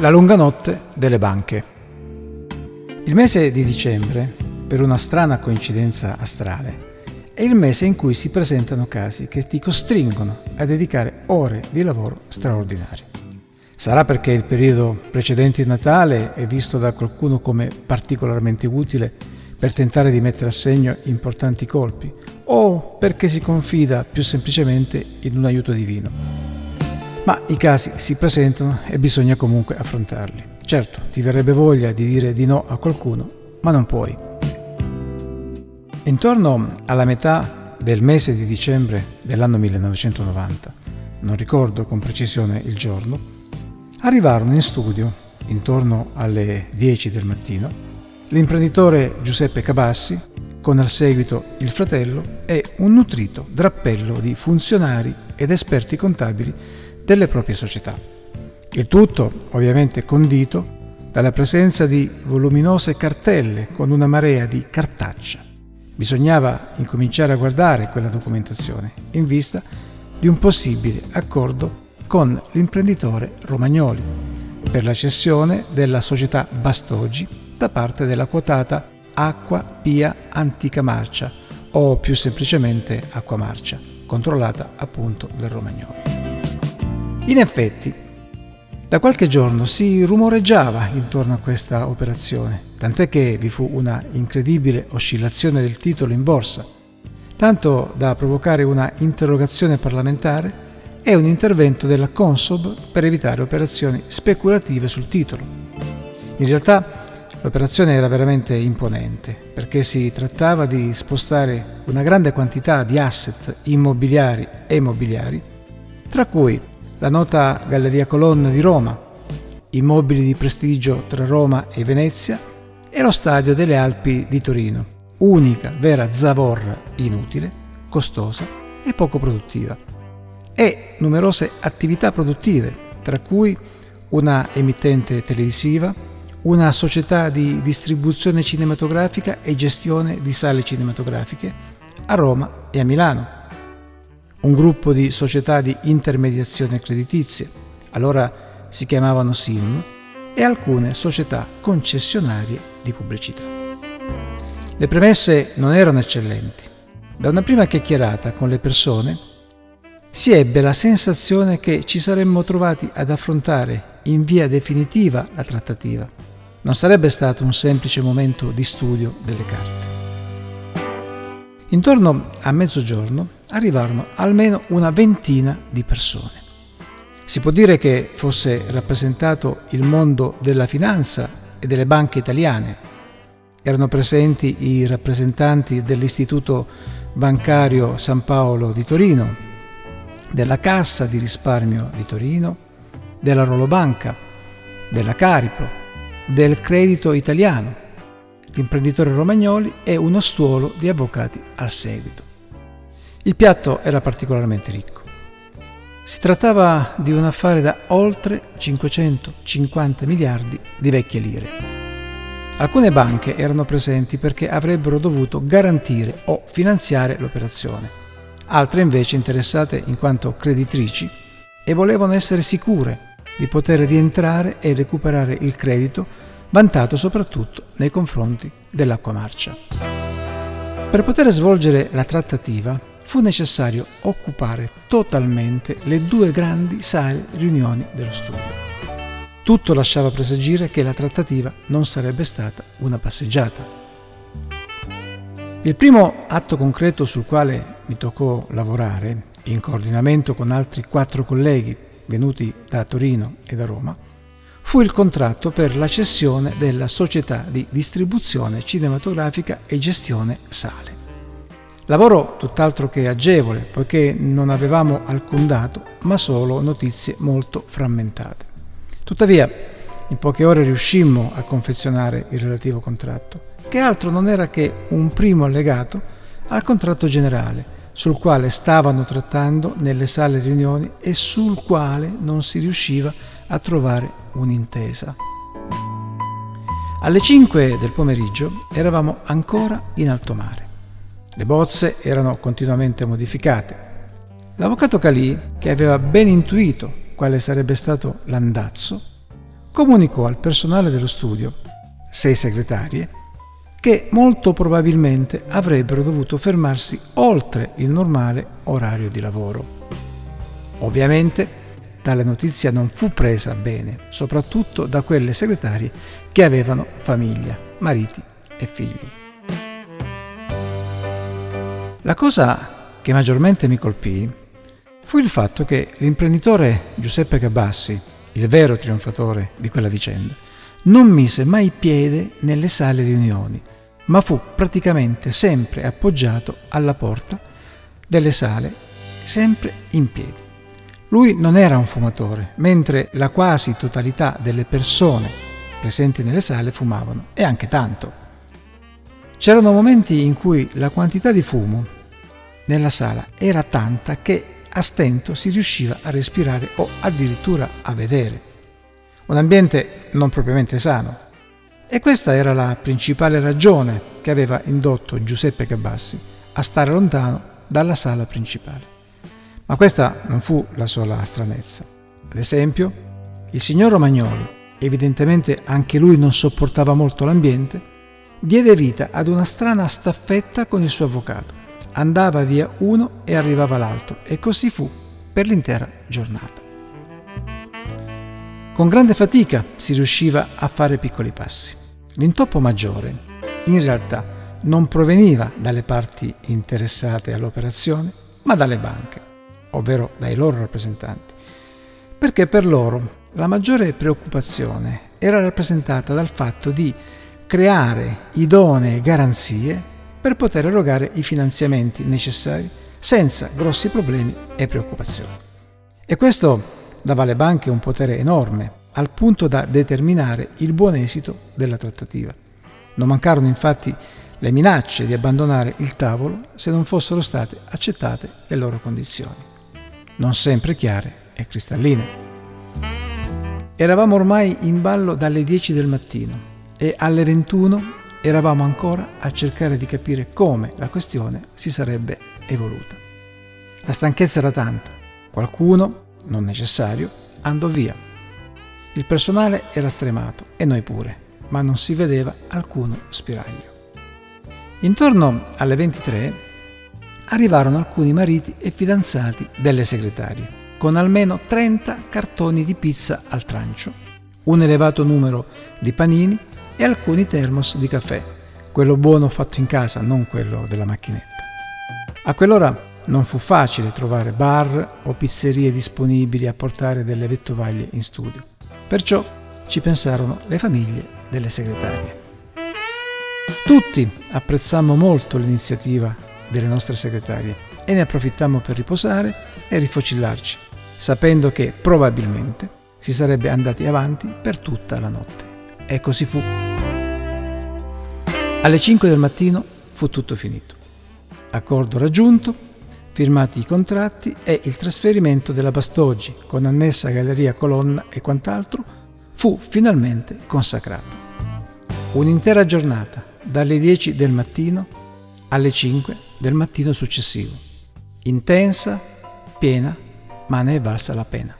La lunga notte delle banche. Il mese di dicembre, per una strana coincidenza astrale, è il mese in cui si presentano casi che ti costringono a dedicare ore di lavoro straordinarie. Sarà perché il periodo precedente il Natale è visto da qualcuno come particolarmente utile per tentare di mettere a segno importanti colpi, o perché si confida più semplicemente in un aiuto divino i casi si presentano e bisogna comunque affrontarli. Certo, ti verrebbe voglia di dire di no a qualcuno, ma non puoi. Intorno alla metà del mese di dicembre dell'anno 1990, non ricordo con precisione il giorno, arrivarono in studio, intorno alle 10 del mattino, l'imprenditore Giuseppe Cabassi, con al seguito il fratello e un nutrito drappello di funzionari ed esperti contabili delle proprie società. Il tutto ovviamente condito dalla presenza di voluminose cartelle con una marea di cartaccia. Bisognava incominciare a guardare quella documentazione in vista di un possibile accordo con l'imprenditore Romagnoli per la cessione della società Bastogi da parte della quotata Acqua Pia Antica Marcia o più semplicemente Acqua Marcia, controllata appunto dal Romagnoli. In effetti, da qualche giorno si rumoreggiava intorno a questa operazione, tant'è che vi fu una incredibile oscillazione del titolo in borsa, tanto da provocare una interrogazione parlamentare e un intervento della Consob per evitare operazioni speculative sul titolo. In realtà l'operazione era veramente imponente, perché si trattava di spostare una grande quantità di asset immobiliari e mobiliari, tra cui la nota Galleria Colonna di Roma, immobili di prestigio tra Roma e Venezia e lo Stadio delle Alpi di Torino, unica vera zavorra inutile, costosa e poco produttiva, e numerose attività produttive, tra cui una emittente televisiva, una società di distribuzione cinematografica e gestione di sale cinematografiche a Roma e a Milano un gruppo di società di intermediazione creditizie, allora si chiamavano SIM, e alcune società concessionarie di pubblicità. Le premesse non erano eccellenti. Da una prima chiacchierata con le persone si ebbe la sensazione che ci saremmo trovati ad affrontare in via definitiva la trattativa. Non sarebbe stato un semplice momento di studio delle carte. Intorno a mezzogiorno arrivarono almeno una ventina di persone. Si può dire che fosse rappresentato il mondo della finanza e delle banche italiane. Erano presenti i rappresentanti dell'Istituto Bancario San Paolo di Torino, della Cassa di risparmio di Torino, della Rolobanca, della Caripro, del Credito Italiano, l'imprenditore Romagnoli e uno stuolo di avvocati al seguito. Il piatto era particolarmente ricco. Si trattava di un affare da oltre 550 miliardi di vecchie lire. Alcune banche erano presenti perché avrebbero dovuto garantire o finanziare l'operazione, altre invece interessate in quanto creditrici e volevano essere sicure di poter rientrare e recuperare il credito vantato soprattutto nei confronti dell'acqua marcia. Per poter svolgere la trattativa fu necessario occupare totalmente le due grandi sale riunioni dello studio. Tutto lasciava presagire che la trattativa non sarebbe stata una passeggiata. Il primo atto concreto sul quale mi toccò lavorare, in coordinamento con altri quattro colleghi venuti da Torino e da Roma, fu il contratto per la cessione della società di distribuzione cinematografica e gestione sale. Lavoro tutt'altro che agevole, poiché non avevamo alcun dato, ma solo notizie molto frammentate. Tuttavia, in poche ore riuscimmo a confezionare il relativo contratto, che altro non era che un primo allegato al contratto generale, sul quale stavano trattando nelle sale riunioni e sul quale non si riusciva a trovare un'intesa. Alle 5 del pomeriggio eravamo ancora in alto mare. Le bozze erano continuamente modificate. L'avvocato Calì, che aveva ben intuito quale sarebbe stato l'andazzo, comunicò al personale dello studio, sei segretarie, che molto probabilmente avrebbero dovuto fermarsi oltre il normale orario di lavoro. Ovviamente tale notizia non fu presa bene, soprattutto da quelle segretarie che avevano famiglia, mariti e figli. La cosa che maggiormente mi colpì fu il fatto che l'imprenditore Giuseppe Cabassi, il vero trionfatore di quella vicenda, non mise mai piede nelle sale riunioni, ma fu praticamente sempre appoggiato alla porta delle sale, sempre in piedi. Lui non era un fumatore, mentre la quasi totalità delle persone presenti nelle sale fumavano, e anche tanto. C'erano momenti in cui la quantità di fumo nella sala era tanta che a stento si riusciva a respirare o addirittura a vedere. Un ambiente non propriamente sano. E questa era la principale ragione che aveva indotto Giuseppe Cabassi a stare lontano dalla sala principale. Ma questa non fu la sola stranezza. Ad esempio, il signor Romagnoli, evidentemente anche lui non sopportava molto l'ambiente, diede vita ad una strana staffetta con il suo avvocato. Andava via uno e arrivava l'altro e così fu per l'intera giornata. Con grande fatica si riusciva a fare piccoli passi. L'intoppo maggiore, in realtà, non proveniva dalle parti interessate all'operazione, ma dalle banche, ovvero dai loro rappresentanti, perché per loro la maggiore preoccupazione era rappresentata dal fatto di creare idonee garanzie per poter erogare i finanziamenti necessari senza grossi problemi e preoccupazioni. E questo dava alle banche un potere enorme al punto da determinare il buon esito della trattativa. Non mancarono infatti le minacce di abbandonare il tavolo se non fossero state accettate le loro condizioni, non sempre chiare e cristalline. Eravamo ormai in ballo dalle 10 del mattino e alle 21 eravamo ancora a cercare di capire come la questione si sarebbe evoluta. La stanchezza era tanta, qualcuno, non necessario, andò via il personale era stremato e noi pure, ma non si vedeva alcuno spiraglio. Intorno alle 23 arrivarono alcuni mariti e fidanzati delle segretarie, con almeno 30 cartoni di pizza al trancio, un elevato numero di panini e alcuni termos di caffè, quello buono fatto in casa, non quello della macchinetta. A quell'ora non fu facile trovare bar o pizzerie disponibili a portare delle vettovaglie in studio. Perciò ci pensarono le famiglie delle segretarie. Tutti apprezzammo molto l'iniziativa delle nostre segretarie e ne approfittammo per riposare e rifocillarci, sapendo che probabilmente si sarebbe andati avanti per tutta la notte. E così fu. Alle 5 del mattino fu tutto finito. Accordo raggiunto, firmati i contratti e il trasferimento della Bastoggi con annessa galleria colonna e quant'altro fu finalmente consacrato. Un'intera giornata dalle 10 del mattino alle 5 del mattino successivo. Intensa, piena, ma ne è valsa la pena.